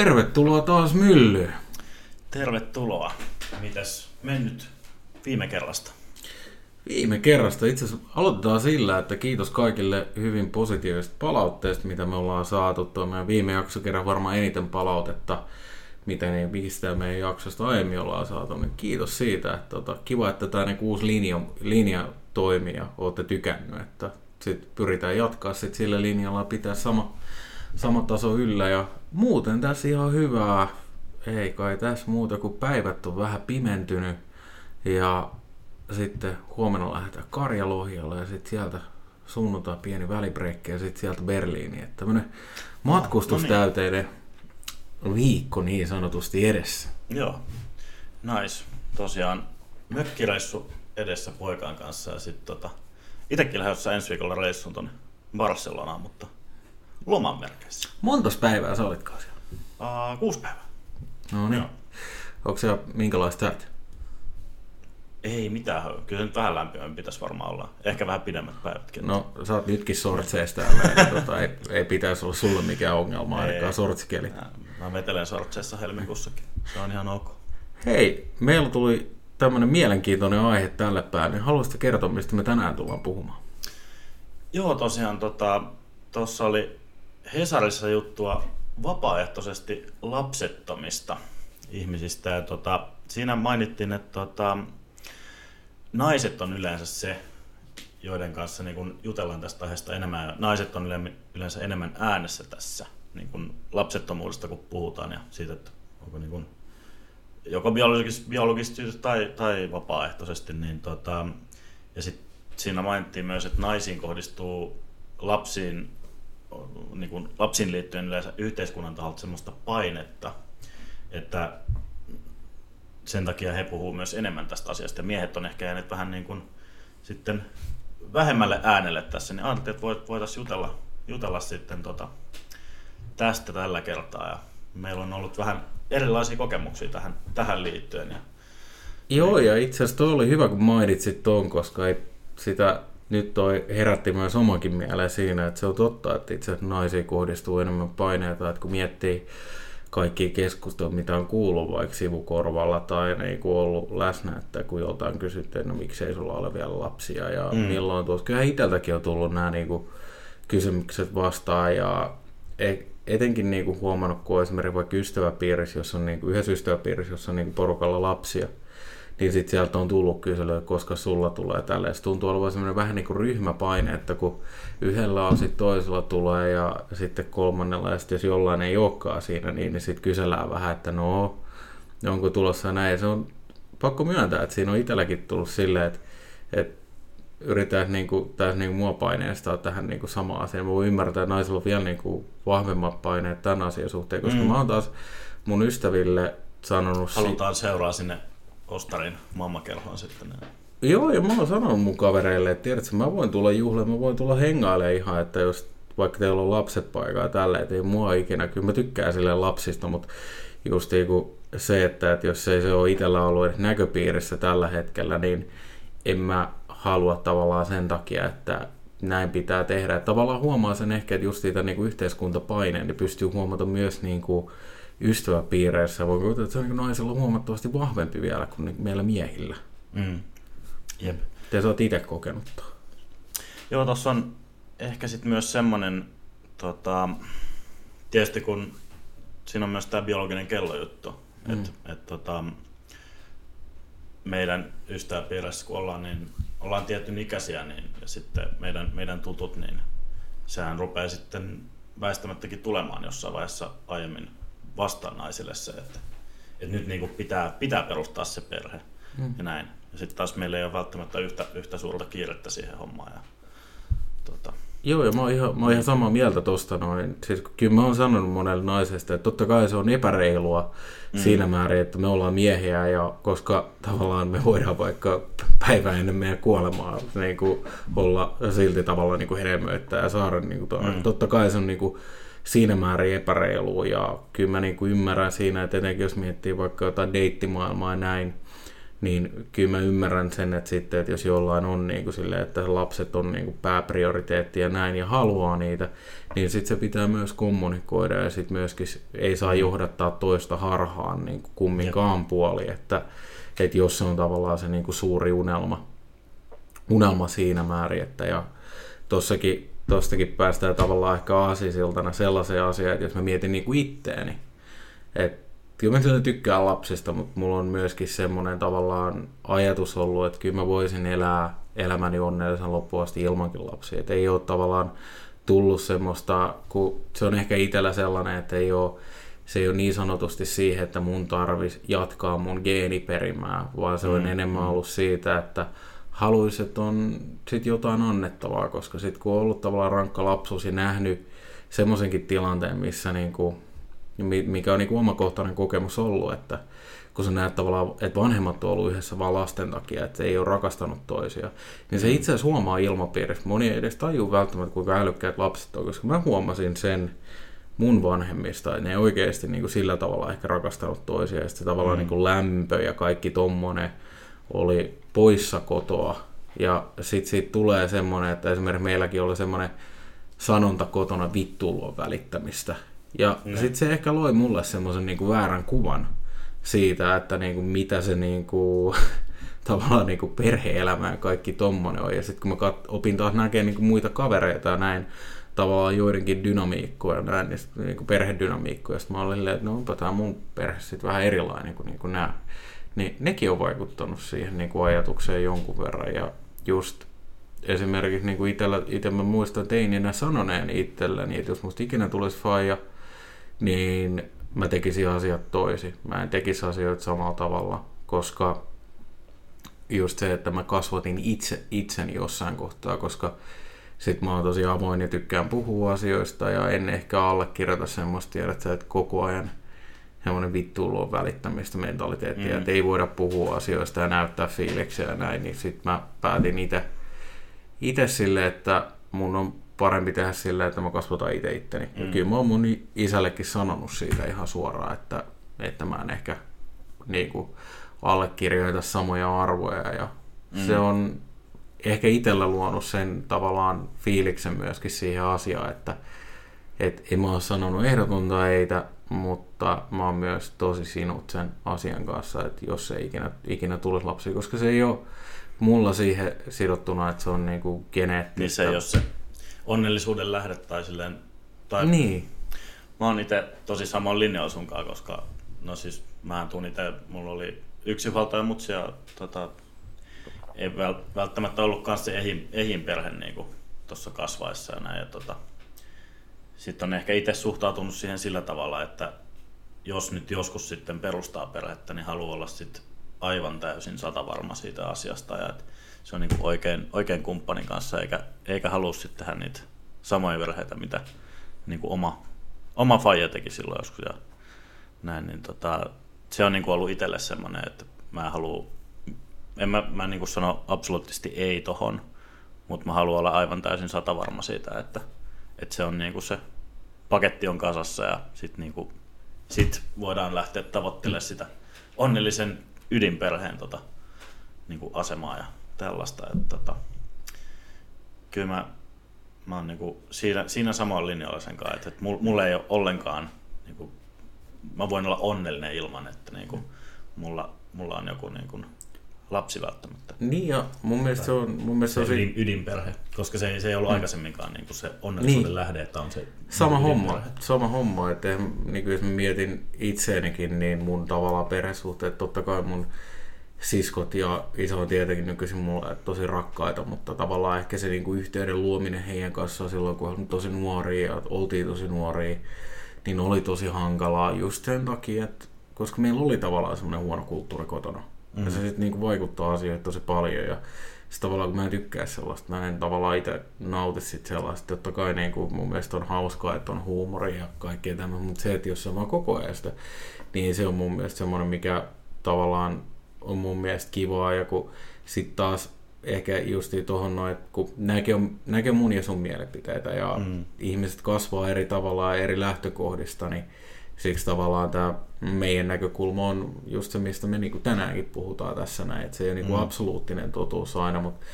Tervetuloa taas myllyyn. Tervetuloa. Mitäs mennyt viime kerrasta? Viime kerrasta itse asiassa aloitetaan sillä, että kiitos kaikille hyvin positiivisesta palautteesta, mitä me ollaan saatu. Tuo meidän viime jakso kerran varmaan eniten palautetta, mitä niin mistä meidän jaksosta aiemmin ollaan saatu. Niin kiitos siitä. Että tota, kiva, että tämä niin uusi linja, linja toimii ja olette tykännyt. Että sit pyritään jatkaa sit sillä linjalla pitää sama, sama taso yllä. Ja muuten tässä ihan hyvää. Ei kai tässä muuta kuin päivät on vähän pimentynyt. Ja sitten huomenna lähdetään Karjalohjalle ja sitten sieltä sunnuntai pieni välibreikki ja sitten sieltä Berliiniin. Että tämmöinen matkustustäyteinen viikko niin sanotusti edessä. Joo, nice. Tosiaan mökkireissu edessä poikaan kanssa ja sitten tota, itsekin lähdössä ensi viikolla reissun tuonne Barcelonaan, mutta loman merkeissä. Montas päivää sä olitkaan siellä? Uh, kuusi päivää. No niin. Joo. Onko se minkälaista säät? Ei mitään, kyllä nyt vähän lämpimämpi pitäisi varmaan olla. Ehkä vähän pidemmät päivätkin. No sä oot nytkin sortseista täällä, tota, ei, ei pitäisi olla sulle mikään ongelma, ainakaan sortsikeli. Mä- Mä vetelen sortseissa helmikuussakin. Se on ihan ok. Hei, meillä tuli tämmöinen mielenkiintoinen aihe tälle päälle. Niin haluaisitko kertoa, mistä me tänään tullaan puhumaan? Joo, tosiaan tuossa tota, oli Hesarissa juttua vapaaehtoisesti lapsettomista ihmisistä. Ja tota, siinä mainittiin, että tota, naiset on yleensä se, joiden kanssa niin kun jutellaan tästä aiheesta enemmän. Naiset on yle- yleensä enemmän äänessä tässä niin kun lapsettomuudesta, kun puhutaan ja siitä, että onko niin kun, joko biologis, biologisesti tai, tai vapaaehtoisesti. Niin tota, ja sitten siinä mainittiin myös, että naisiin kohdistuu lapsiin, niin kuin lapsiin liittyen yleensä yhteiskunnan taholta semmoista painetta, että sen takia he puhuu myös enemmän tästä asiasta. Miehet on ehkä jääneet vähän niin kuin sitten vähemmälle äänelle tässä, niin ajattelin, että voit- voitaisiin jutella, jutella sitten tota, tästä tällä kertaa. Ja meillä on ollut vähän erilaisia kokemuksia tähän, tähän liittyen. Ja Joo, ja itse asiassa toi oli hyvä, kun mainitsit ton, koska ei sitä nyt toi herätti myös omankin mieleen siinä, että se on totta, että itse asiassa naisiin kohdistuu enemmän paineita, että kun miettii kaikki keskustelut, mitä on kuullut vaikka sivukorvalla tai niin kuin ollut läsnä, että kun joltain kysyttiin, no miksei sulla ole vielä lapsia ja mm. Mm. milloin tuossa. Kyllä itseltäkin on tullut nämä niin kuin kysymykset vastaan ja e- etenkin niin kuin huomannut, kun on esimerkiksi vaikka ystäväpiirissä, jossa on niin kuin, yhdessä ystäväpiirissä, jossa on niin kuin porukalla lapsia, niin sitten sieltä on tullut kyselyä, että koska sulla tulee tälle. Se tuntuu olevan semmoinen vähän niin kuin ryhmäpaine, että kun yhdellä on, sitten toisella tulee ja sitten kolmannella, ja sitten jos jollain ei olekaan siinä, niin, niin sitten kysellään vähän, että no, onko tulossa näin. Ja se on pakko myöntää, että siinä on itselläkin tullut silleen, että, että yritetään niin kuin, tässä niin kuin mua paineistaa tähän niin kuin samaan asiaan. Mä voin ymmärtää, että naisilla on vielä niin kuin vahvemmat paineet tämän asian suhteen, koska mm. Mä oon taas mun ystäville sanonut... si- halutaan seuraa sinne Ostarin mammakerhoon sitten. Joo, ja mä oon sanonut mun kavereille, että tiedätkö, mä voin tulla juhleen, mä voin tulla hengailemaan ihan, että jos vaikka teillä on lapset paikalla ja tällä, että ei mua ikinä, kyllä mä tykkään sille lapsista, mutta just niin se, että, että jos ei se ole itsellä ollut edes näköpiirissä tällä hetkellä, niin en mä halua tavallaan sen takia, että näin pitää tehdä. Että tavallaan huomaa sen ehkä, että just siitä niin kuin yhteiskuntapaineen, niin pystyy huomata myös niin kuin ystäväpiireissä. Voi kuvitella, että se on niin kuin naisilla huomattavasti vahvempi vielä kuin niin meillä miehillä. Mm. Jep. Te sä oot itse kokenut. Joo, tuossa on ehkä sitten myös semmoinen, tota, tietysti kun siinä on myös tämä biologinen kellojuttu, mm. että et, tota, meidän ystäväpiirissä kun ollaan, niin ollaan tietyn ikäisiä, niin, ja sitten meidän, meidän tutut, niin sehän rupeaa sitten väistämättäkin tulemaan jossain vaiheessa aiemmin vastaan naisille se, että, että nyt niin kuin pitää, pitää perustaa se perhe mm. ja näin. Ja sitten taas meillä ei ole välttämättä yhtä, yhtä suurta kiirettä siihen hommaan. Ja, tota, Joo, ja mä oon ihan, mä oon ihan samaa mieltä tosta noin. Siis kyllä mä oon sanonut monelle naisesta, että totta kai se on epäreilua mm. siinä määrin, että me ollaan miehiä, ja koska tavallaan me voidaan vaikka päivää ennen meidän kuolemaa niin kuin olla silti tavallaan niin kuin hedelmöittää ja saada niin kuin mm. Totta kai se on niin kuin siinä määrin epäreilu, ja kyllä mä niin kuin ymmärrän siinä, että etenkin jos miettii vaikka jotain deittimaailmaa ja näin, niin kyllä mä ymmärrän sen, että sitten, että jos jollain on niin kuin silleen, että lapset on niin kuin pääprioriteetti ja näin ja haluaa niitä, niin sitten se pitää myös kommunikoida ja sitten myöskin ei saa johdattaa toista harhaan niin kuin kumminkaan puoli, että, että jos se on tavallaan se niin kuin suuri unelma, unelma siinä määrin, että ja tossakin, tostakin päästään tavallaan ehkä aasisiltana sellaiseen asiaan, että jos mä mietin niin kuin itteeni, että kyllä mä tykkään lapsista, mutta mulla on myöskin semmoinen tavallaan ajatus ollut, että kyllä mä voisin elää elämäni onnellisen loppuun asti ilmankin lapsia. Että ei ole tavallaan tullut semmoista, kun se on ehkä itsellä sellainen, että ei ole, se ei ole niin sanotusti siihen, että mun tarvis jatkaa mun geeniperimää, vaan se on mm. enemmän ollut siitä, että haluaisin, että on sit jotain annettavaa, koska sitten kun on ollut tavallaan rankka lapsuus ja nähnyt semmoisenkin tilanteen, missä niinku mikä on niin kuin omakohtainen kokemus ollut, että kun sä näet tavallaan, että vanhemmat on ollut yhdessä vain lasten takia, että ei ole rakastanut toisia, niin se itse asiassa huomaa ilmapiirissä. Moni ei edes tajua välttämättä, kuinka älykkäät lapset on, koska mä huomasin sen mun vanhemmista, että ne oikeasti niin kuin sillä tavalla ehkä rakastanut toisia, ja sitten tavallaan mm. niin kuin lämpö ja kaikki tommonen oli poissa kotoa. Ja sitten siitä tulee semmoinen, että esimerkiksi meilläkin oli semmoinen sanonta kotona vittuilua välittämistä. Ja mm. sitten se ehkä loi mulle semmoisen niinku väärän kuvan siitä, että niinku mitä se niinku, tavallaan niinku perhe-elämä ja kaikki tommonen on. Ja sitten kun mä kat- opin taas näkemään niinku muita kavereita ja näin, tavallaan joidenkin dynamiikkoja ja näin, niin niinku perhedynamiikkoja. Sitten mä olin silleen, että no onpa tämä mun perhe sitten vähän erilainen kuin niinku nämä. Niin nekin on vaikuttanut siihen niinku ajatukseen jonkun verran. Ja just esimerkiksi niin kuin itellä, itse mä muistan teininä sanoneen itselleni, että jos musta ikinä tulisi faija, niin mä tekisin asiat toisin. Mä en tekisi asioita samalla tavalla, koska just se, että mä kasvatin itse itseni jossain kohtaa, koska sit mä oon tosi avoin ja tykkään puhua asioista ja en ehkä allekirjoita semmoista tiedät että koko ajan semmoinen vittuulu välittämistä mentaliteettia, mm. että ei voida puhua asioista ja näyttää fiiliksiä ja näin, niin sit mä päätin itse itse sille, että mun on parempi tehdä sillä, että mä kasvatan itse itteni. Mm. Ja kyllä mä oon mun isällekin sanonut siitä ihan suoraan, että, että mä en ehkä niin kuin, allekirjoita samoja arvoja. Ja mm. se on ehkä itsellä luonut sen tavallaan fiiliksen myöskin siihen asiaan, että et en mä ole sanonut ehdotonta eitä, mutta mä oon myös tosi sinut sen asian kanssa, että jos ei ikinä, ikinä tulisi lapsi, koska se ei ole mulla siihen sidottuna, että se on niinku geneettistä. Niin se ole se onnellisuuden lähde tai silleen... Tai niin. Mä oon itse tosi samoin linjalla sunkaan, koska no siis mä tuun itse, mulla oli yksi huoltaja mutsi ja tota, ei välttämättä ollut kanssa se ehin, ehin perhe niin tuossa kasvaessa ja näin. Ja tota, sitten on ehkä itse suhtautunut siihen sillä tavalla, että jos nyt joskus sitten perustaa perhettä, niin haluaa olla sitten aivan täysin satavarma siitä asiasta ja että se on niin kuin oikein, oikein kumppanin kanssa, eikä, eikä halua sitten tehdä niitä samoja virheitä, mitä niin kuin oma, oma faija teki silloin joskus ja näin, niin tota, se on niin kuin ollut itselle semmoinen, että mä haluan, en mä, mä niin kuin sano absoluuttisesti ei tohon, mutta mä haluan olla aivan täysin satavarma siitä, että, että se on niin kuin se paketti on kasassa ja sitten niin kuin, sit voidaan lähteä tavoittelemaan sitä onnellisen ydinperheen tota, niin kuin asemaa ja tällaista. Että, tota, kyllä mä, mä oon niinku siinä, siinä samalla linjalla sen kanssa, että, että mulla ei ole ollenkaan, niinku, mä voin olla onnellinen ilman, että niinku, mulla, mulla on joku niinku, lapsi välttämättä. Niin ja mun mielestä se on... Mun mielestä se on ydin, ydinperhe, koska se, ei, se ei ollut mm. aikaisemminkaan niin se onnellisuuden niin. lähde, että on se Sama homma, sama homma, että niin jos mä mietin itseenikin, niin mun tavallaan perhesuhteet, totta kai mun siskot ja iso on tietenkin nykyisin mulle tosi rakkaita, mutta tavallaan ehkä se niinku yhteyden luominen heidän kanssaan silloin, kun olin tosi nuoria ja oltiin tosi nuoria, niin oli tosi hankalaa just sen takia, että koska meillä oli tavallaan semmoinen huono kulttuuri kotona. Mm. Ja se sitten niinku vaikuttaa asioihin tosi paljon ja sitten tavallaan kun mä en tykkää sellaista, mä en tavallaan itse nauti sit sellaista. Totta kai niinku mun mielestä on hauskaa, että on huumori ja kaikkea tämä, mutta se, että jos on vaan koko ajan sitä, niin se on mun mielestä semmoinen, mikä tavallaan on mun mielestä kivaa ja kun sitten taas ehkä just tuohon noin, että kun näkee, näkee mun ja sun mielipiteitä ja mm. ihmiset kasvaa eri tavalla ja eri lähtökohdista, niin siksi tavallaan tämä meidän näkökulma on just se, mistä me niinku tänäänkin puhutaan tässä näin, että se ei ole niinku mm. absoluuttinen totuus aina, mutta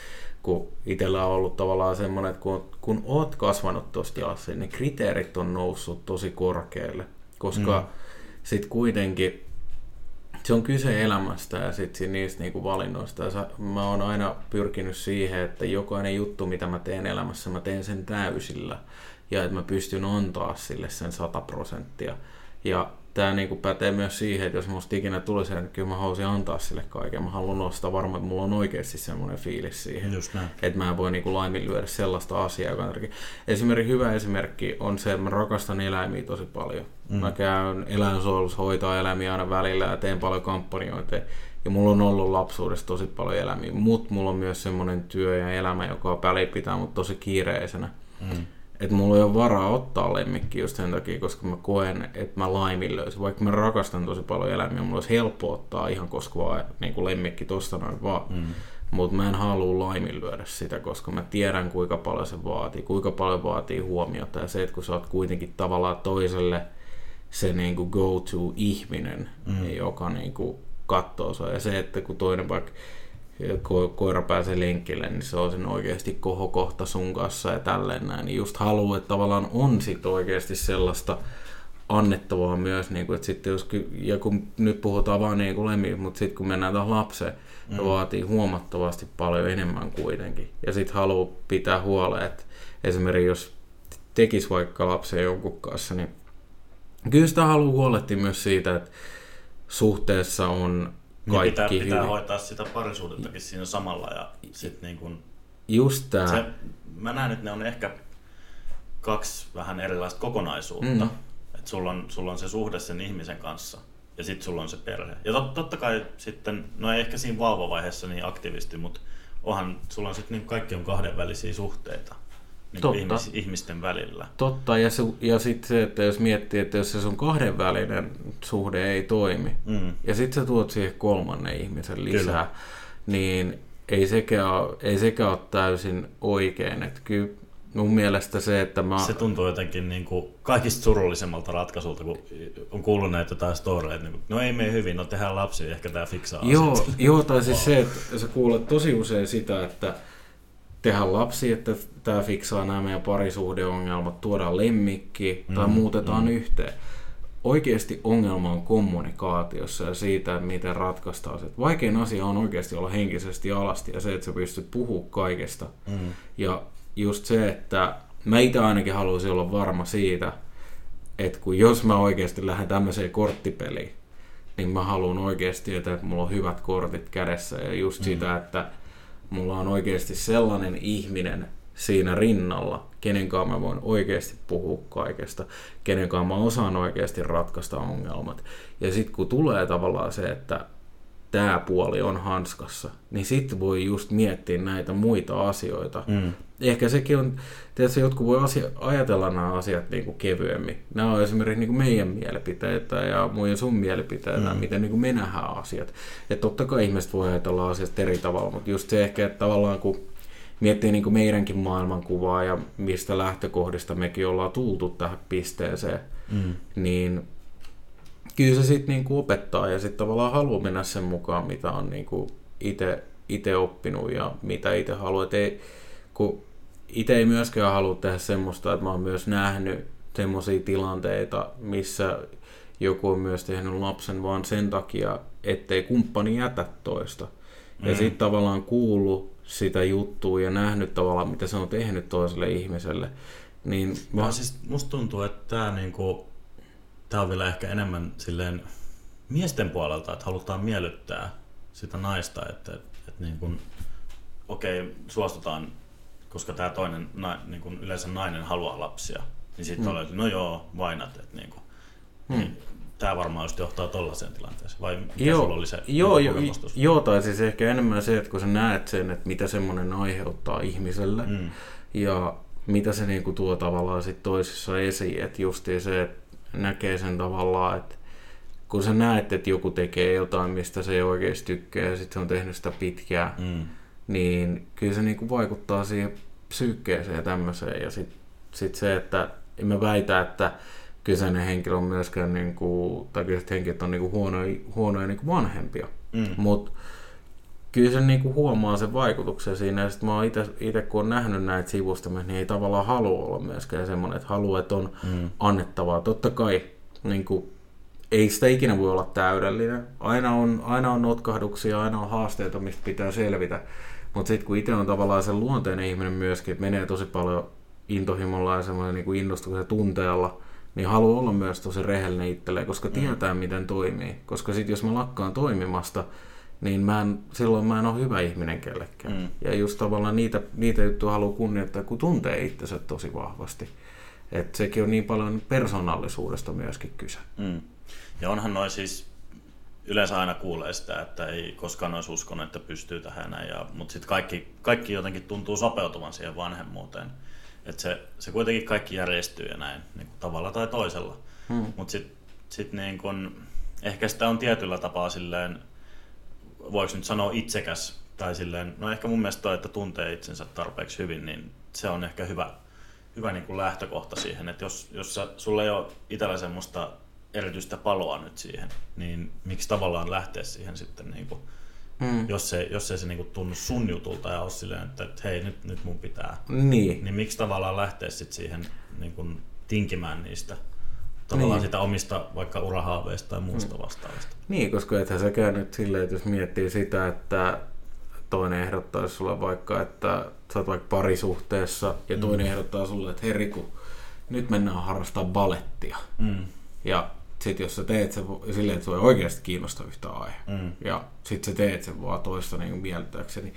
kun itsellä on ollut tavallaan semmoinen, että kun, kun oot kasvanut tuosta jalassa, niin ne kriteerit on noussut tosi korkealle, koska mm. sitten kuitenkin se on kyse elämästä ja sitten niistä niinku valinnoista. Ja mä oon aina pyrkinyt siihen, että jokainen juttu, mitä mä teen elämässä, mä teen sen täysillä. Ja että mä pystyn antaa sille sen 100 prosenttia. Ja tämä niinku pätee myös siihen, että jos musta ikinä tulee sen, niin kyllä mä haluaisin antaa sille kaiken. Mä haluan nostaa varmaan, että mulla on oikeasti semmoinen fiilis siihen. Just näin. Että mä en voi niinku laiminlyödä sellaista asiaa, joka on Esimerkiksi hyvä esimerkki on se, että mä rakastan eläimiä tosi paljon. Mm. Mä käyn eläinsuojelussa hoitaa eläimiä aina välillä ja teen paljon kampanjoita. Ja mulla on ollut lapsuudessa tosi paljon eläimiä, mutta mulla on myös semmoinen työ ja elämä, joka pitää mut tosi kiireisenä. Mm että mulla ei ole varaa ottaa lemmikki just sen takia, koska mä koen, että mä laiminlöisin. Vaikka mä rakastan tosi paljon eläimiä, mulla olisi helppo ottaa ihan koska vaan niin kuin lemmikki tosta noin vaan. Mm. Mutta mä en halua laiminlyödä sitä, koska mä tiedän kuinka paljon se vaatii, kuinka paljon vaatii huomiota. Ja se, että kun sä oot kuitenkin tavallaan toiselle se niin kuin go-to-ihminen, mm. joka niin kuin katsoo se. Ja se, että kun toinen vaikka ko- koira pääsee lenkille, niin se on sen oikeasti kohokohta sun kanssa ja tälleen näin. Niin just haluaa, että tavallaan on sit oikeasti sellaista annettavaa myös, niin kuin, että sitten jos, ja kun nyt puhutaan vaan niin kuin lemmi, mutta sitten kun mennään tähän lapseen, mm. vaatii huomattavasti paljon enemmän kuitenkin. Ja sitten haluaa pitää huolen, että esimerkiksi jos tekisi vaikka lapsen jonkun kanssa, niin kyllä sitä haluaa huolehtia myös siitä, että suhteessa on kaikki pitää, pitää hyvin. hoitaa sitä parisuudettakin siinä samalla. Ja sit niin kun, Just tää. Se, mä näen, että ne on ehkä kaksi vähän erilaista kokonaisuutta. Mm. Että sulla on, sulla on se suhde sen ihmisen kanssa ja sitten sulla on se perhe. Ja tot, totta kai sitten, no ei ehkä siinä vauvavaiheessa niin aktivisti, mutta onhan, sulla on sitten niin kaikki on kahdenvälisiä suhteita niin Totta. Ihmis, ihmisten välillä. Totta, ja, ja sitten se, että jos miettii, että jos se sun kahdenvälinen suhde ei toimi, mm. ja sitten sä tuot siihen kolmannen ihmisen lisää, kyllä. niin ei sekään, ole, ei sekään ole täysin oikein. Että kyllä mun mielestä se, että mä... Se tuntuu jotenkin niin kuin kaikista surullisemmalta ratkaisulta, kun on kuullut näitä jotain storeja, niin no ei mene hyvin, no tehdään lapsia, ehkä tämä fiksaa Joo, joo tai siis se, että sä kuulet tosi usein sitä, että tehdä lapsi, että tämä fiksaa nämä meidän parisuhdeongelmat, tuodaan lemmikki tai mm, muutetaan mm. yhteen. Oikeasti ongelma on kommunikaatiossa ja siitä, että miten ratkaistaan se. Vaikein asia on oikeasti olla henkisesti alasti ja se, että sä pystyt puhumaan kaikesta. Mm. Ja just se, että meitä ainakin haluaisin olla varma siitä, että kun jos mä oikeasti lähden tämmöiseen korttipeliin, niin mä haluan oikeasti että mulla on hyvät kortit kädessä ja just mm. sitä, että mulla on oikeasti sellainen ihminen siinä rinnalla, kenen kanssa mä voin oikeasti puhua kaikesta, kenen kanssa mä osaan oikeasti ratkaista ongelmat. Ja sitten kun tulee tavallaan se, että tämä puoli on hanskassa, niin sitten voi just miettiä näitä muita asioita. Mm. Ehkä sekin on, tietysti jotkut voi asia, ajatella nämä asiat niin kuin kevyemmin. Nämä on esimerkiksi niin kuin meidän mielipiteitä ja ja sun mielipiteitä, mm. miten niin kuin me nähdään asiat. Että totta kai ihmiset voi ajatella asiat eri tavalla, mutta just se ehkä, että tavallaan kun miettii niin kuin meidänkin maailmankuvaa ja mistä lähtökohdista mekin ollaan tultu tähän pisteeseen, mm. niin kyllä se sitten niinku opettaa ja sitten tavallaan haluaa mennä sen mukaan, mitä on niinku itse oppinut ja mitä itse haluaa. ei, kun itse ei myöskään halua tehdä semmoista, että mä oon myös nähnyt semmoisia tilanteita, missä joku on myös tehnyt lapsen vaan sen takia, ettei kumppani jätä toista. Ja mm. sitten tavallaan kuullut sitä juttua ja nähnyt tavallaan, mitä se on tehnyt toiselle ihmiselle. Niin mä... siis musta tuntuu, että tämä niinku, tämä on vielä ehkä enemmän silleen miesten puolelta, että halutaan miellyttää sitä naista, että, että, että niin kuin, okei, okay, suostutaan, koska tämä toinen, na, niin kuin yleensä nainen haluaa lapsia, niin sitten mm. on no joo, vainat, että niin kuin, mm. niin, tämä varmaan just johtaa tollaiseen tilanteeseen, vai mikä joo, sulla oli se joo, jo, joo, tai siis ehkä enemmän se, että kun sä näet sen, että mitä semmoinen aiheuttaa ihmiselle, mm. ja mitä se niinku tuo tavallaan sit toisessa esiin, että justiin se, että näkee sen tavallaan, että kun sä näet, että joku tekee jotain, mistä se ei oikeasti tykkää ja sitten se on tehnyt sitä pitkään, mm. Niin kyllä se niinku vaikuttaa siihen psyykkeeseen ja tämmöiseen. Ja sitten sit se, että en mä väitä, että kyseinen henkilö on myöskään, niin kuin, tai kyseiset henkilöt on niin kuin huonoja, huonoja niin kuin vanhempia. Mm. Mutta kyllä se niin kuin huomaa sen vaikutuksen siinä, ja sitten mä itse kun on nähnyt näitä sivusta, niin ei tavallaan halua olla myöskään semmoinen, että haluaa, että on Mm. annettavaa. Totta kai niin kuin, ei sitä ikinä voi olla täydellinen. Aina on, aina on notkahduksia, aina on haasteita, mistä pitää selvitä. Mutta sitten kun itse on tavallaan sen luonteinen ihminen myöskin, että menee tosi paljon intohimolla ja semmoinen niin kuin innostuksen tunteella, niin haluaa olla myös tosi rehellinen itselleen, koska tietää, miten toimii. Koska sitten jos mä lakkaan toimimasta, niin mä en, silloin mä en ole hyvä ihminen kellekään. Mm. Ja just tavallaan niitä, niitä juttuja haluaa kunnioittaa, kun tuntee itsensä tosi vahvasti. Että sekin on niin paljon persoonallisuudesta myöskin kyse. Mm. Ja onhan noin siis, yleensä aina kuulee sitä, että ei koskaan olisi uskonut, että pystyy tähän ja, mutta sitten kaikki, kaikki jotenkin tuntuu sopeutuvan siihen vanhemmuuteen. Että se, se kuitenkin kaikki järjestyy ja näin, niin kuin tavalla tai toisella. Hmm. Mutta sitten sit niin kun, ehkä sitä on tietyllä tapaa silleen, voiko nyt sanoa itsekäs, tai silleen, no ehkä mun mielestä toi, että tuntee itsensä tarpeeksi hyvin, niin se on ehkä hyvä, hyvä niin kuin lähtökohta siihen, että jos, jos sä, sulla ei ole itsellä semmoista erityistä paloa nyt siihen, niin miksi tavallaan lähteä siihen sitten, niin kuin, Hmm. jos, ei, jos ei se niin kuin tunnu sun jutulta ja ole silleen, että, että hei nyt, nyt mun pitää, Niin. niin miksi tavallaan lähteä sitten siihen niin kuin tinkimään niistä tavallaan Niin. sitä omista vaikka urahaaveista tai muusta vastaavasta. Niin, koska ethän säkään nyt silleen, että jos miettii sitä, että toinen ehdottaisi sulle vaikka, että sä oot vaikka parisuhteessa ja toinen ehdottaa sulle, että hei Riku, nyt mennään harrastaa balettia. Mm. Ja sit jos sä teet sen silleen, että sua ei oikeasti kiinnosta yhtä aihe, Mm. ja sit sä teet sen vaan toista niin miellyttääkseni,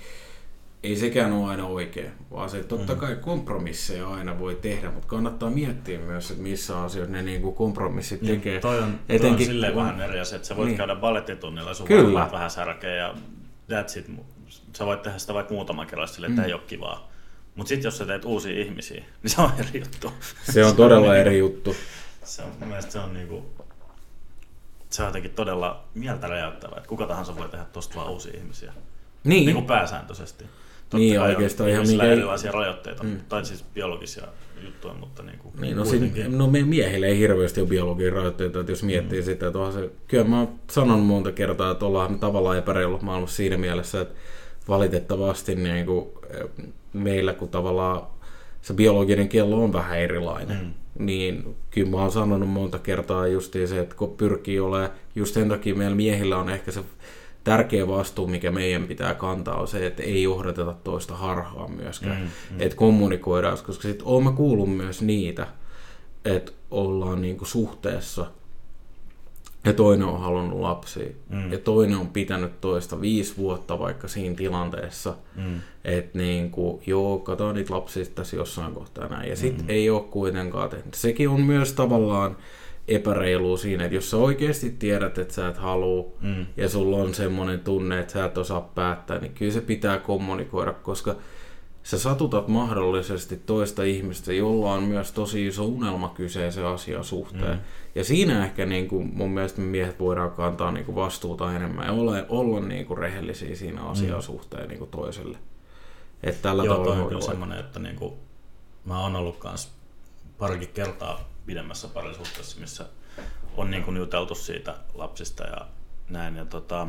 ei sekään ole aina oikein, vaan se totta kai kompromisseja aina voi tehdä, mutta kannattaa miettiä myös, että missä asioissa ne niin kuin kompromissit tekee. Niin, toi on, toi on Etenkin silleen kun- vähän eri asia, että sä voit Niin. niin. käydä ballettitunnilla, sun Kyllä. Vähän särkeä ja that's it. Sä voit tehdä sitä vaikka muutaman kerran silleen, että Mm. ei ole kivaa. Mutta sitten jos sä teet uusia ihmisiä, niin se on eri juttu. Se on todella niinku- eri juttu. Se on, mun mielestä se on niinku, se on jotenkin todella mieltä räjäyttävää, että kuka tahansa voi tehdä tosta vaan uusia ihmisiä. Niin, Niin kuin pääsääntöisesti. Totta Niin, kai oikeastaan on ihan mikä- erilaisia rajoitteita, Mm. tai siis biologisia juttuja, mutta niin kuin Niin, no, kuitenkin. no meidän miehillä ei hirveästi ole biologian rajoitteita, että jos miettii mm. sitä, että onhan se, kyllä mä oon sanonut monta kertaa, että ollaan me tavallaan epäreilut maailmassa siinä mielessä, että valitettavasti niin kuin, eh, meillä, kun tavallaan se biologinen kello on vähän erilainen. Mm. Niin kyllä mä oon sanonut monta kertaa justiin se, että kun pyrkii olemaan, just sen takia meillä miehillä on ehkä se tärkeä vastuu, mikä meidän pitää kantaa, on se, että ei johdateta toista harhaan myöskään. Mm. mm. Että kommunikoidaan, koska sitten oon mä kuullut myös niitä, että ollaan niinku suhteessa ja toinen on halunnut lapsia Mm. ja toinen on pitänyt toista viisi vuotta vaikka siinä tilanteessa, Mm. että niinku, joo, kato niitä lapsia tässä jossain kohtaa näin. Ja sitten Mm. ei ole kuitenkaan tehnyt. Sekin on myös tavallaan epäreilu siinä, että jos sä oikeasti tiedät, että sä et halua Mm. ja sulla on semmoinen tunne, että sä et osaa päättää, niin kyllä se pitää kommunikoida, koska sä satutat mahdollisesti toista ihmistä, jolla on myös tosi iso unelma kyseisen asian suhteen. Mm. Ja siinä ehkä niin kuin mun mielestä me miehet voidaan kantaa niin kuin vastuuta enemmän ja olla, olla niin kuin rehellisiä siinä asian Mm. suhteen niin kuin toiselle. Että tällä Joo, tavalla toi on kyllä semmoinen, että niinku, mä oon ollut kans parikin kertaa pidemmässä parisuhteessa, missä on niinku juteltu siitä lapsista ja näin. Ja tota,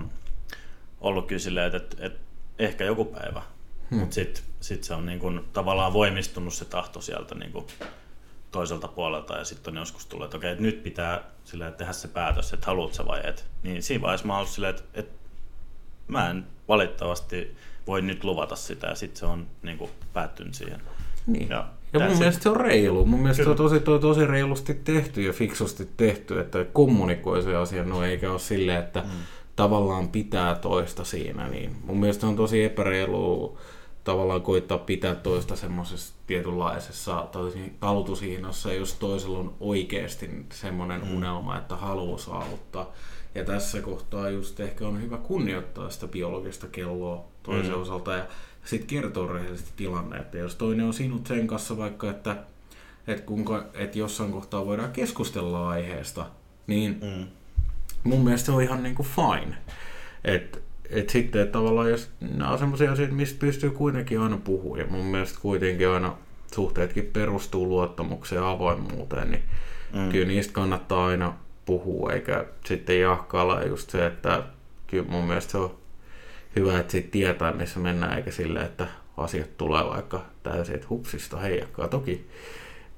ollut kyllä silleen, että, että, että ehkä joku päivä. Hmm. Hmm. Mutta sitten sit se on niinku, tavallaan voimistunut se tahto sieltä niinku, toiselta puolelta ja sitten on joskus tullut, että okei, että nyt pitää silleen, tehdä se päätös, että haluat sä vai et. Niin siinä vaiheessa mä oon ollut silleen, että, että mä en valitettavasti voi nyt luvata sitä ja sitten se on niin kuin, päättynyt siihen. Niin. Ja Ja mun that's it. mielestä se on reilu. Mun mielestä se on Kyllä. tosi, toi, tosi reilusti tehty ja fiksusti tehty, että kommunikoi se asia, no eikä ole silleen, että mm. tavallaan pitää toista siinä. Niin mun mielestä on tosi epäreilu tavallaan koittaa pitää toista semmoisessa tietynlaisessa talutushihnassa, jos toisella on oikeasti semmoinen mm. unelma, että haluaa saavuttaa. Ja tässä kohtaa just ehkä on hyvä kunnioittaa sitä biologista kelloa toisen mm. Osalta ja sitten kertoa rehellisesti tilanne, että jos toinen on sinut sen kanssa vaikka, että, että, kuinka, että jossain kohtaa voidaan keskustella aiheesta, niin Mm. mun mielestä se on ihan niinku fine. Et, et sitten että tavallaan jos nämä on sellaisia asioita, mistä pystyy kuitenkin aina puhumaan, ja mun mielestä kuitenkin aina suhteetkin perustuu luottamukseen ja avoimuuteen, niin mm. kyllä niistä kannattaa aina puhua, eikä sitten jahkailla just se, että kyllä mun mielestä se on hyvä, että siitä tietää, missä mennään, eikä sille, että asiat tulee vaikka täysin, että hupsista heijakkaa. Toki,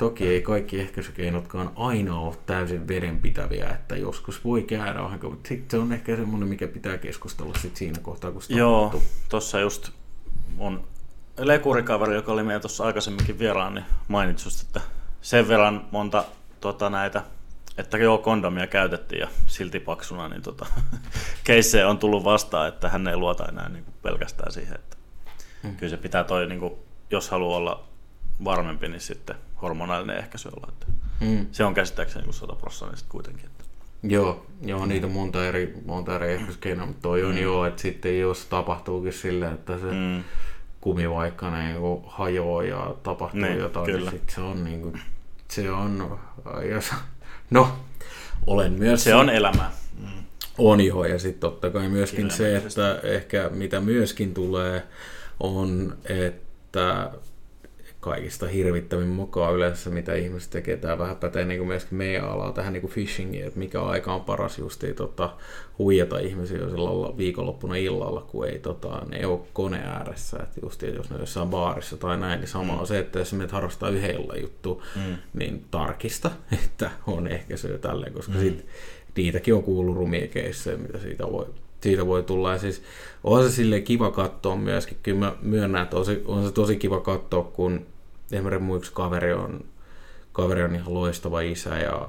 toki ei kaikki ehkäisykeinotkaan aina ole täysin vedenpitäviä, että joskus voi käydä vähän, mutta sitten se on ehkä semmoinen, mikä pitää keskustella sit siinä kohtaa, kun sitä Joo, tuossa just mun lekurikaveri, joka oli meidän tuossa aikaisemminkin vieraan, niin mainitsi just, että sen verran monta tota, näitä että joo, kondomia käytettiin ja silti paksuna, niin tota, keissejä on tullut vastaan, että hän ei luota enää niin kuin pelkästään siihen, että hmm. kyllä se pitää toi, niin kuin, jos haluaa olla varmempi, niin sitten hormonaalinen ehkäisy olla. Että hmm. Se on käsittääkseni niin 100 prosenttia kuitenkin. Että. Joo, joo, niitä on monta eri, monta eri ehkäisykeinoa, mutta toi on mm. joo, että sitten jos tapahtuukin silleen, että se mm. kumi vaikka niin hajoaa ja tapahtuu niin, jotain, niin kyllä. niin sitten se on niin kuin, se on, jos No, olen myös... Se on elämä. Mm. On joo, ja sitten totta kai myöskin se, että ehkä mitä myöskin tulee, on, että kaikista hirvittävin mukaan yleensä, mitä ihmiset tekee. Tämä vähän pätee niin kuin myöskin meidän alaa tähän niin kuin phishingiin, että mikä aika on paras justiin tota, huijata ihmisiä jo sillä viikonloppuna illalla, kun ei, tota, ne ei ole kone ääressä. Että justiin, jos ne on jossain baarissa tai näin, niin sama mm. on se, että jos menet harrastaa yhdellä juttu, mm. niin tarkista, että on ehkä se tälleen, koska mm. sit, niitäkin on kuullut rumia keissejä, mitä siitä voi siitä voi tulla. Ja siis on se sille kiva katsoa myöskin. Kyllä mä myönnän, että on se, on se tosi kiva katsoa, kun mun yksi kaveri on, kaveri on ihan loistava isä ja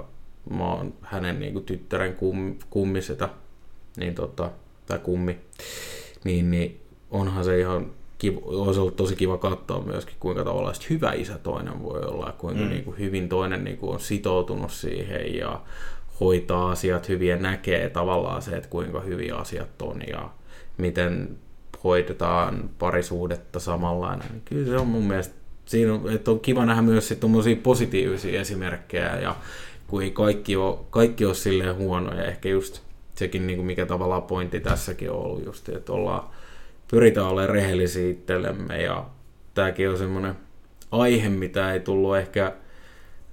mä oon hänen niin kuin, tyttären kum, kummisetä, niin tota, tai kummi, niin, niin onhan se ihan kiva, olisi ollut tosi kiva katsoa myöskin, kuinka tavallaan hyvä isä toinen voi olla, ja kuinka mm. niin kuin, hyvin toinen niin kuin, on sitoutunut siihen ja hoitaa asiat hyvin ja näkee tavallaan se, että kuinka hyviä asiat on ja miten hoitetaan parisuudetta samanlainen. Kyllä se on mun mielestä siinä on, että on kiva nähdä myös sit positiivisia esimerkkejä ja kun ei kaikki ole, kaikki ole silleen huonoja, ehkä just sekin niin kuin mikä tavallaan pointti tässäkin on ollut just, että ollaan, pyritään olemaan rehellisiä itsellemme ja tämäkin on semmoinen aihe, mitä ei tullut ehkä,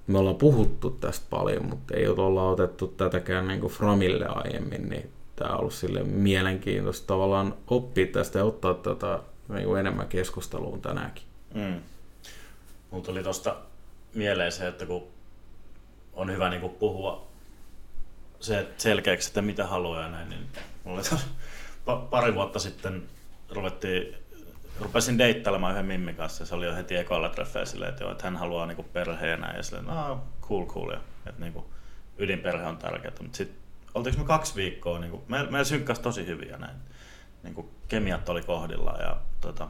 me ollaan puhuttu tästä paljon, mutta ei olla otettu tätäkään niin kuin Framille aiemmin, niin tämä on ollut sille mielenkiintoista tavallaan oppia tästä ja ottaa tätä niin kuin enemmän keskusteluun tänäänkin. Mm. Mulla tuli tuosta mieleen se, että kun on hyvä niin kuin puhua se selkeäksi, että mitä haluaa ja näin, niin mulla oli pari vuotta sitten ruvettiin, rupesin deittailemaan yhden Mimmin kanssa ja se oli jo heti ekoilla treffeillä silleen, että, joo, että hän haluaa niin perheen ja silleen, no cool cool. Ja että niin kuin, ydinperhe on tärkeää, mutta sitten oltiinko me kaksi viikkoa, niin kuin, meillä, meillä synkkäsi tosi hyvin ja näin, niin kuin, kemiat oli kohdillaan ja tota,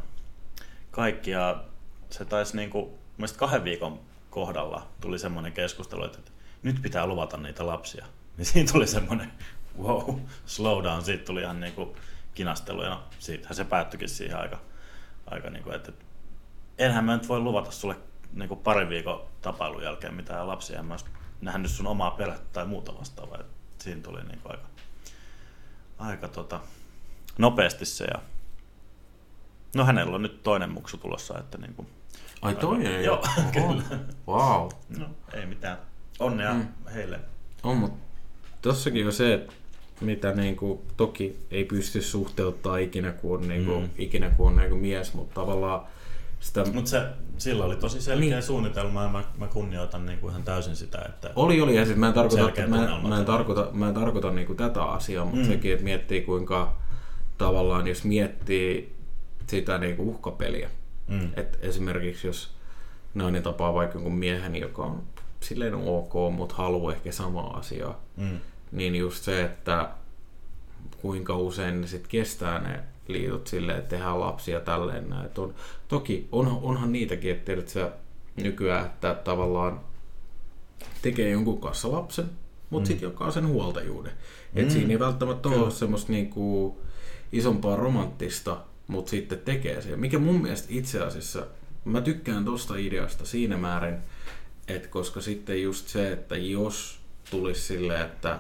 kaikki. Ja se taisi niin kuin, mielestäni kahden viikon kohdalla tuli semmoinen keskustelu, että nyt pitää luvata niitä lapsia. Niin siinä tuli semmoinen wow, slow down, siitä tuli ihan niin kuin kinastelu ja no, siitähän se päättyikin siihen aika, aika niin kuin, että enhän mä nyt voi luvata sulle niin kuin parin viikon tapailun jälkeen mitään lapsia, en mä nähnyt sun omaa perhettä tai muuta vastaavaa. Siinä tuli niin kuin aika, aika tota, nopeasti se ja no hänellä on nyt toinen muksu tulossa, että niin kuin Ai toi ei Joo, kyllä. Wow. No, ei mitään. Onnea mm. heille. On, mutta tossakin on se, että mitä niin kuin, toki ei pysty suhteuttaa ikinä, kun on, niin kuin, mm. ikinä, kun on niin kuin mies, mutta tavallaan sitä... Mutta se, sillä oli tosi selkeä niin. suunnitelma ja mä, mä kunnioitan niin kuin ihan täysin sitä, että... Oli, oli, ja sitten mä en tarkoita, että mä, mä en tarkoita, mä en tarkoita niin kuin tätä asiaa, mutta mm. sekin, että miettii kuinka tavallaan, jos miettii sitä niin kuin uhkapeliä, Mm. Et esimerkiksi jos nainen tapaa vaikka jonkun miehen, joka on silleen ok, mutta haluaa ehkä samaa asiaa, mm. niin just se, että kuinka usein ne sit kestää ne liitot silleen, että tehdään lapsia tälleen näin. On, toki on, onhan niitäkin, että tiedät sä nykyään, että tavallaan tekee jonkun kanssa lapsen, mutta mm. sitten jakaa sen huoltajuuden. Mm. Et siinä ei välttämättä Kyllä. ole semmoista niinku isompaa romanttista mutta sitten tekee se. Mikä mun mielestä itse asiassa, mä tykkään tosta ideasta siinä määrin, että koska sitten just se, että jos tulisi silleen, että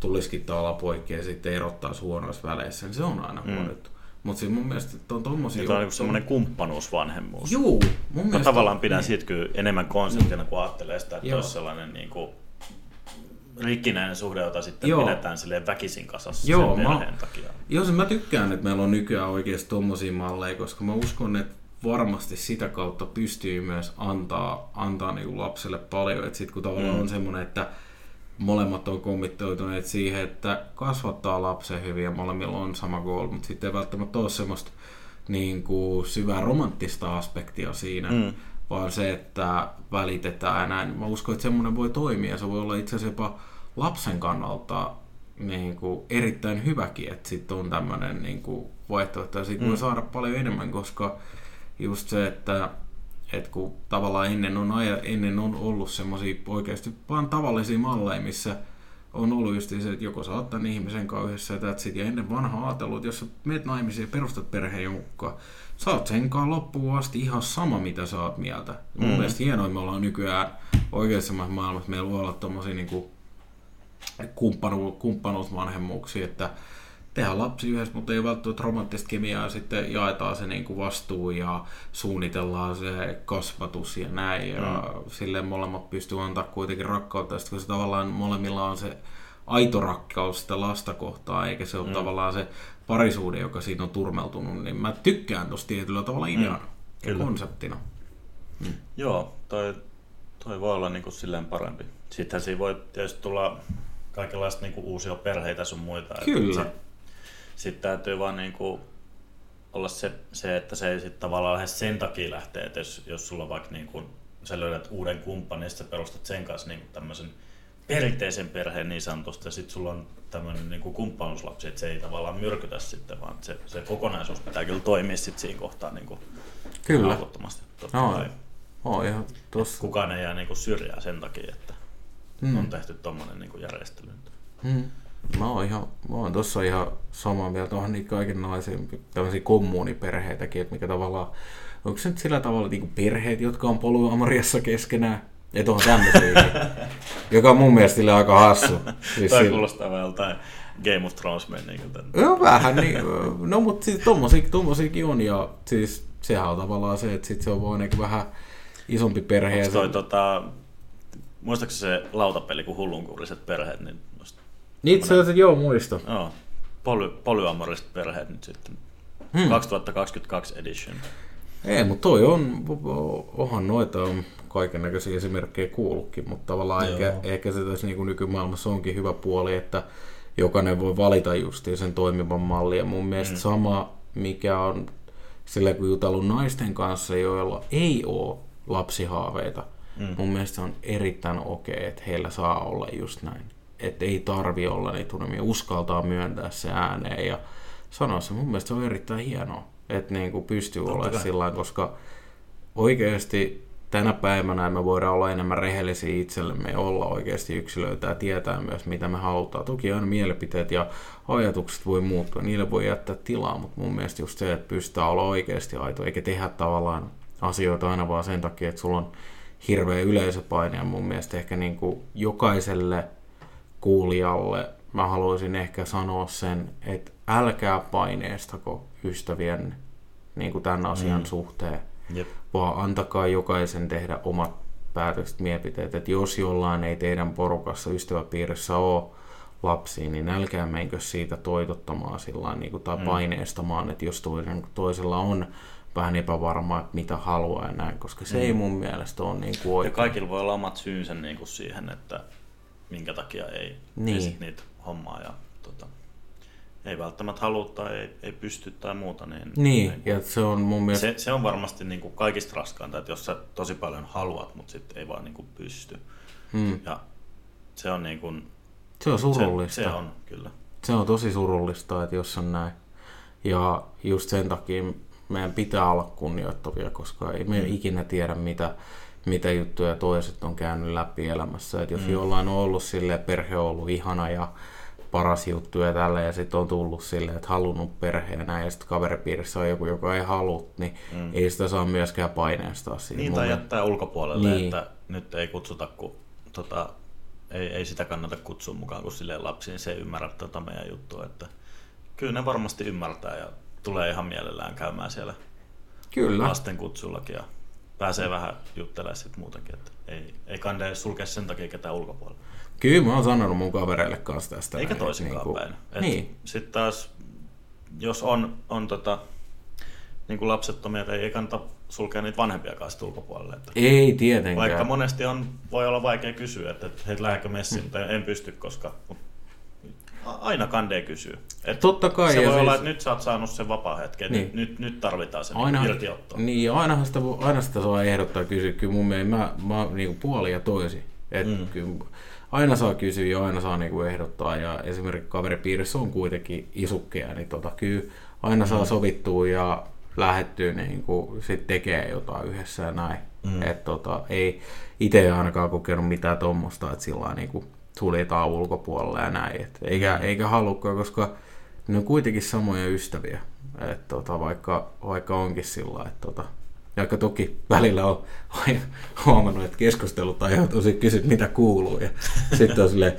tulisikin tavallaan poikki ja sitten erottaa huonoissa väleissä, niin se on aina mm. huono Mutta siis mun mielestä että on tommosia... Tämä on niinku semmoinen kumppanuusvanhemmuus. Juu, mun mielestä... Mä tavallaan pidän niin. siitä kyllä enemmän konseptina, kun ajattelee sitä, että olisi sellainen niin kuin rikkinäinen suhde, jota sitten Joo. pidetään silleen väkisin kasassa Joo, sen mä- takia. Joo, se mä tykkään, että meillä on nykyään oikeasti tommosia malleja, koska mä uskon, että varmasti sitä kautta pystyy myös antaa, antaa niin lapselle paljon. Että sit kun tavallaan Mm. on semmoinen, että molemmat on kommittoituneet siihen, että kasvattaa lapsen hyvin ja molemmilla on sama goal, mutta sitten ei välttämättä ole semmoista niin kuin syvää romanttista aspektia siinä, Mm. vaan se, että välitetään näin. Mä uskon, että semmoinen voi toimia. Se voi olla itse asiassa jopa lapsen kannalta niin kuin erittäin hyväkin, että sitten on tämmöinen niin kuin vaihtoehto ja siitä mm. voi saada paljon enemmän, koska just se, että et kun tavallaan ennen on, aja, ennen on ollut semmoisia oikeasti vaan tavallisia malleja, missä on ollut just se, että joko sä oot tämän ihmisen kanssa yhdessä ja that's it. Ja ennen vanha ajatellut, että jos sä meet naimisiin ja perustat perheen jonkun sä oot sen kanssa loppuun asti ihan sama, mitä sä oot mieltä. Mm. Mun mielestä hienoa, me ollaan nykyään oikeassa maailmassa, meillä voi olla tommosia niinku kumppanu, kumppanuusvanhemmuuksia, että tehdään lapsi yhdessä, mutta ei välttämättä romanttista kemiaa, ja sitten jaetaan se niin kuin vastuu ja suunnitellaan se kasvatus ja näin, ja mm. silleen molemmat pystyy antaa kuitenkin rakkautta, ja sitten kun se tavallaan molemmilla on se aito rakkaus sitä lasta kohtaan, eikä se ole mm. tavallaan se parisuuden, joka siinä on turmeltunut, niin mä tykkään tosta tietyllä tavalla ideana mm. ja konseptina. Joo, toi, toi voi olla niinku silleen parempi. Sittenhän siinä voi tietysti tulla kaikenlaista niinku uusia perheitä sun muita. Kyllä. Sitten sit täytyy vaan niinku olla se, se, että se ei sitten tavallaan lähde sen takia lähteä, että jos, jos sulla vaikka niinku, sä löydät uuden kumppanin, ja sä perustat sen kanssa niinku tämmöisen perinteisen perheen niin sanotusti, ja sitten sulla on tämmöinen niinku kumppanuuslapsi, että se ei tavallaan myrkytä sitten, vaan se, se kokonaisuus pitää kyllä toimia sitten siinä kohtaa niinku Kyllä. aukottomasti. Totta kai Oh, ihan tossa. kukaan ei jää niinku syrjään sen takia, että Mm. on tehty tommonen niinku järjestely. Mm. Mä oon, ihan, mä oon tossa ihan samaa mieltä. Onhan niitä kaikenlaisia tämmöisiä kommuuniperheitäkin, että mikä tavallaan, onko se nyt sillä tavalla niin perheet, jotka on polyamoriassa keskenään? Että on tämmöisiäkin, joka on mun mielestä aika hassu. Siis sillä- kuulostaa vähän joltain Game of Thrones menneiköltä. Joo, vähän niin. No, mutta siis tommosiakin, tommosiakin on. Ja siis sehän on tavallaan se, että sit se on vaan ainakin vähän isompi perhe. ja Onks toi se- tota, muistaakseni se lautapeli kuin hullunkuuriset perheet, niin Niin Itse asiassa joo, muista. joo, poly, polyamoriset perheet nyt sitten. Hmm. 2022 edition. Ei, mutta toi on, onhan noita on kaiken näköisiä esimerkkejä kuullutkin, mutta tavallaan Joo. ehkä, ehkä se tässä niin nykymaailmassa onkin hyvä puoli, että jokainen voi valita justiin sen toimivan mallin. Ja mun mielestä Mm. sama, mikä on sillä kun jutellut naisten kanssa, joilla ei ole lapsihaaveita, Mm. mun mielestä se on erittäin okei, että heillä saa olla just näin. Että ei tarvi olla niitä unelmia, uskaltaa myöntää se ääneen ja sanoa se. Mun mielestä se on erittäin hienoa, että niin kuin pystyy Totta olemaan sillä koska oikeasti tänä päivänä me voidaan olla enemmän rehellisiä itsellemme ja olla oikeasti yksilöitä ja tietää myös, mitä me halutaan. Toki aina mielipiteet ja ajatukset voi muuttua, niille voi jättää tilaa, mutta mun mielestä just se, että pystytään olla oikeasti aito, eikä tehdä tavallaan asioita aina vaan sen takia, että sulla on hirveä yleisöpaine ja mun mielestä ehkä niin kuin jokaiselle kuulijalle mä haluaisin ehkä sanoa sen, että älkää paineestako ystävien niin kuin tämän asian Mm. suhteen, Jep. vaan antakaa jokaisen tehdä omat päätökset, mielipiteet. Että jos jollain ei teidän porukassa, ystäväpiirissä ole lapsia, niin älkää menkö siitä toitottamaan sillä niin kuin, tai Mm. paineistamaan, että jos toisella on vähän epävarmaa, että mitä haluaa ja näin, koska se Mm. ei mun mielestä ole niin kuin Ja oikein. kaikilla voi olla omat syynsä niin kuin siihen, että minkä takia ei, Niin. ei niitä hommaa ja tota, ei välttämättä halua tai ei, ei pysty tai muuta. Niin, Niin, ja se on mun mielestä... se, se on varmasti niin kuin kaikista raskainta, että jos sä tosi paljon haluat, mutta sitten ei vaan niin kuin pysty. Mm, Ja se on niin kuin, se on surullista. Se, se on kyllä. Se on tosi surullista, että jos on näin. Ja just sen takia meidän pitää olla kunnioittavia, koska ei me Mm. ikinä tiedä, mitä, mitä juttuja toiset on käynyt läpi elämässä. Et jos Mm. jollain on ollut sille perhe on ollut ihana ja paras juttu ja tällä, ja sitten on tullut silleen, että halunnut perheen näin, ja sitten kaveripiirissä on joku, joka ei halua, niin Mm. ei sitä saa myöskään paineistaa siihen. Niin, tai jättää ulkopuolelle, Niin. että nyt ei kutsuta, kun tota, ei, ei sitä kannata kutsua mukaan, kun silleen lapsiin se ei ymmärrä tota meidän juttua. Että kyllä ne varmasti ymmärtää ja tulee ihan mielellään käymään siellä Kyllä. lasten kutsullakin. Ja pääsee vähän juttelemaan sitten muutenkin. Että ei, ei kande sulkea sen takia ketään ulkopuolella. Kyllä mä oon sanonut mun kavereille kanssa tästä. Eikä toisinkaan niinku- päin. Et Niin. Sitten taas, jos on, on tota, niin kuin lapsettomia, niin ei kannata sulkea niitä vanhempiakaan sitten ulkopuolelle. Että Ei tietenkään. vaikka monesti on, voi olla vaikea kysyä, että, että hei, lähdekö messiin, mutta en pysty, koska aina kandee kysyy. Et Totta kai. se voi olla, siis- että nyt sä oot saanut sen vapaa-hetken, Niin. niin. nyt, nyt tarvitaan se aina, niin, irtiotto. niin, ainahan sitä, aina sitä saa ehdottaa kysyä. Kyllä mun mielestä mä, mä niin puoli ja toisi. Et mm. kyllä, aina saa kysyä ja aina saa niin kuin ehdottaa. Ja esimerkiksi kaveripiirissä on kuitenkin isukkeja, niin tota, kyllä aina saa sovittua ja lähettyä niin kuin, sit tekee jotain yhdessä ja näin. Mm. Et, tota, ei itse ainakaan kokenut mitään tuommoista, että sillä niin kuin, suljetaan ulkopuolella ja näin. Et, eikä, eikä halukkaan, koska ne on kuitenkin samoja ystäviä. Et, tota, vaikka, vaikka onkin sillä että tota, vaikka toki välillä on huomannut, että keskustelut aiheutuu siitä kysyt, mitä kuuluu. Ja sitten on silleen,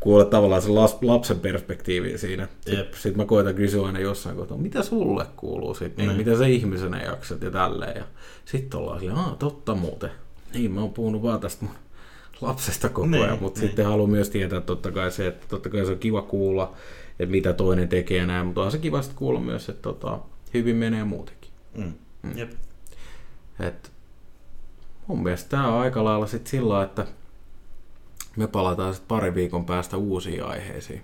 kuulla tavallaan se lapsen perspektiivi siinä. Jep. Sitten mä koitan kysyä aina jossain kohtaa, mitä sulle kuuluu sitten, niin. Niin. mitä sä ihmisenä jaksat ja tälleen. Ja sitten ollaan silleen, aah, totta muuten. Niin, mä oon puhunut vaan tästä mun lapsesta koko Niin, ajan, mutta niin. sitten haluan myös tietää totta kai se, että totta kai se on kiva kuulla, että mitä toinen tekee ja näin, mutta on se kiva sitten kuulla myös, että tota, hyvin menee muutenkin. Mm. Jep. Et mun mielestä tämä on aika lailla sitten sillä, että me palataan sitten pari viikon päästä uusiin aiheisiin.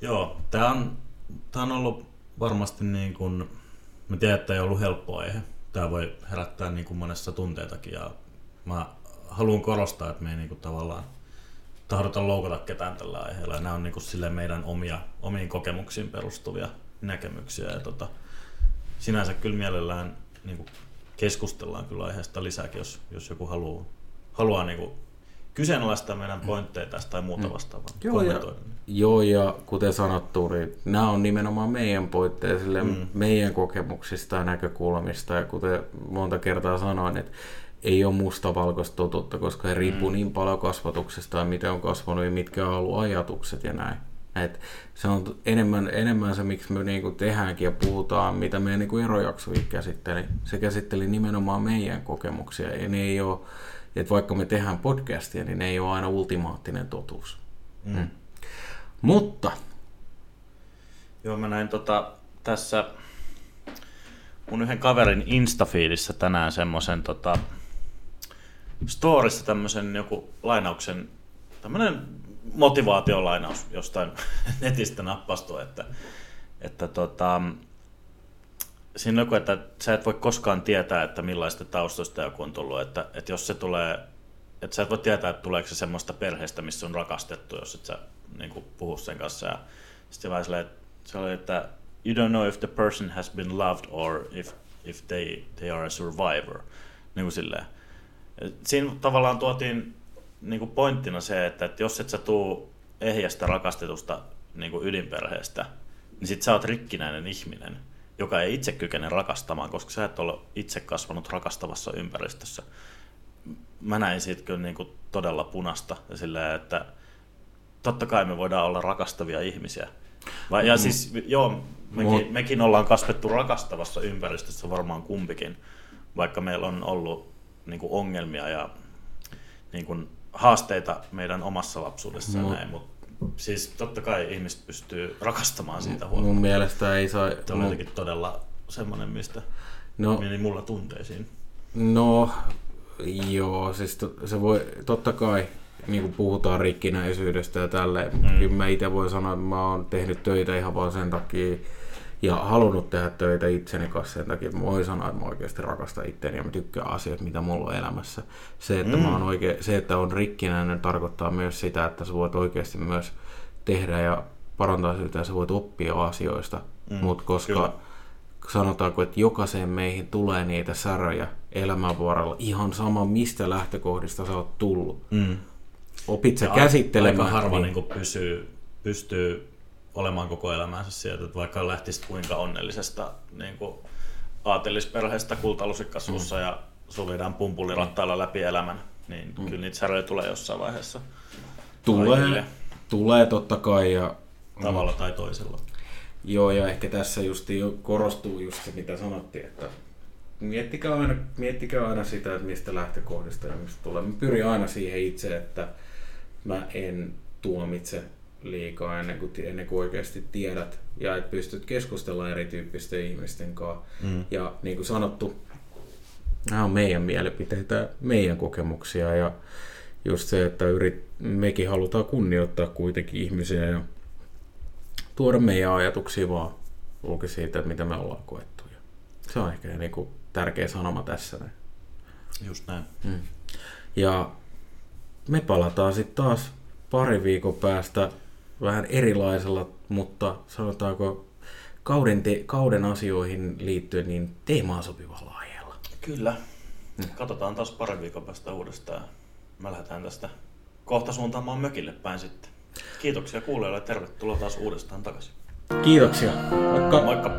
Joo, tämä on, tää on ollut varmasti niin kuin, mä tiedän, että ei ollut helppo aihe. Tämä voi herättää niin kuin monessa tunteitakin ja mä haluan korostaa, että me ei niin kuin tavallaan tahdota loukata ketään tällä aiheella. Ja nämä on niin kuin sille meidän omia, omiin kokemuksiin perustuvia näkemyksiä. Ja tota, sinänsä kyllä mielellään niin kuin keskustellaan kyllä aiheesta lisääkin, jos, jos joku haluaa, haluaa niin kuin kyseenalaistaa meidän pointteja tästä tai muuta vastaavaa. Joo, ja, joo, ja kuten sanottu, niin nämä on nimenomaan meidän pointteja, sille Mm. meidän kokemuksista ja näkökulmista. Ja kuten monta kertaa sanoin, että ei ole mustavalkoista totuutta, koska se riippuu niin paljon kasvatuksesta ja miten on kasvanut ja mitkä on ollut ajatukset ja näin. Et se on enemmän, enemmän se, miksi me niinku tehdäänkin ja puhutaan, mitä meidän niinku erojaksokin käsitteli. Se käsitteli nimenomaan meidän kokemuksia ja ne ei ole, että vaikka me tehdään podcastia, niin ne ei ole aina ultimaattinen totuus. Mm. Mutta Joo, mä näin tota, tässä mun yhden kaverin Instafeedissä tänään semmoisen tota, storissa tämmöisen joku lainauksen, tämmöinen motivaatiolainaus jostain netistä nappastu, että, että tota, siinä joku, että sä et voi koskaan tietää, että millaista taustoista joku on tullut, että, että jos se tulee, että sä et voi tietää, että tuleeko se semmoista perheestä, missä on rakastettu, jos et sä niin kuin, puhu sen kanssa. Ja sitten vaan silleen, että se oli, että you don't know if the person has been loved or if, if they, they are a survivor. Niin kuin silleen. Siinä tavallaan tuotiin niin kuin pointtina se, että, että jos et sä tuu ehjästä rakastetusta niin kuin ydinperheestä, niin sit sä oot rikkinäinen ihminen, joka ei itse kykene rakastamaan, koska sä et ole itse kasvanut rakastavassa ympäristössä. Mä näin siitä kyllä niin kuin todella punasta ja silleen, että totta kai me voidaan olla rakastavia ihmisiä. Vai, ja siis, joo, mekin, Mut- mekin ollaan kasvettu rakastavassa ympäristössä varmaan kumpikin, vaikka meillä on ollut niin kuin ongelmia ja niin kuin haasteita meidän omassa lapsuudessa ja näin, mutta siis totta kai ihmiset pystyy rakastamaan siitä mun huolimatta. mielestä ei saa... Se oli jotenkin todella semmoinen, mistä No, meni mulla tunteisiin. No, joo, siis to, se voi, totta kai, niin kuin puhutaan rikkinäisyydestä ja tälleen, Mm. kyllä mä itse voin sanoa, että mä oon tehnyt töitä ihan vaan sen takia, ja halunnut tehdä töitä itseni kanssa sen takia, että mä voin sanoa, että mä oikeasti rakastan itteni ja mä tykkään asioista, mitä mulla on elämässä. Se, että, Mm. mä oon oikein, se, että on rikkinäinen, tarkoittaa myös sitä, että sä voit oikeasti myös tehdä ja parantaa sitä ja sä voit oppia asioista, Mm, mutta koska kyllä. sanotaanko, että jokaiseen meihin tulee niitä säröjä elämän varrella ihan sama, mistä lähtökohdista sä oot tullut. Mm. Opit sä Ja käsittelemään. Aika harva niin, niin pysyy, pystyy olemaan koko elämänsä sieltä, että vaikka lähtisi kuinka onnellisesta niin kuin aatelisperheestä kultalusikkasuussa mm. ja suvidaan pumpulirattailla läpi elämän, niin mm. kyllä niitä säröjä tulee jossain vaiheessa tulee, kaikille. tulee totta kai. Ja, tavalla tai toisella. Joo, ja ehkä tässä just korostuu just se, mitä sanottiin, että miettikää aina, miettikää aina sitä, että mistä lähtökohdista ja mistä tulee. Mä pyrin aina siihen itse, että mä en tuomitse liikaa ennen kuin, ennen kuin oikeasti tiedät ja että pystyt keskustella erityyppisten ihmisten kanssa. Mm. Ja niin kuin sanottu, nämä on meidän mielipiteitä, meidän kokemuksia ja just se, että yrit, mekin halutaan kunnioittaa kuitenkin ihmisiä ja tuoda meidän ajatuksia vaan luki siitä, että mitä me ollaan koettu. Ja se on ehkä niin kuin tärkeä sanoma tässä. Näin. Just näin. Mm. Ja me palataan sitten taas pari viikon päästä vähän erilaisella, mutta sanotaanko kauden, te, kauden asioihin liittyen niin teemaan sopivalla aiheella. Kyllä. Mm. Katsotaan taas pari viikon päästä uudestaan. Me lähdetään tästä kohta suuntaamaan mökille päin sitten. Kiitoksia kuulijoille ja tervetuloa taas uudestaan takaisin. Kiitoksia. Moikka. Moikka.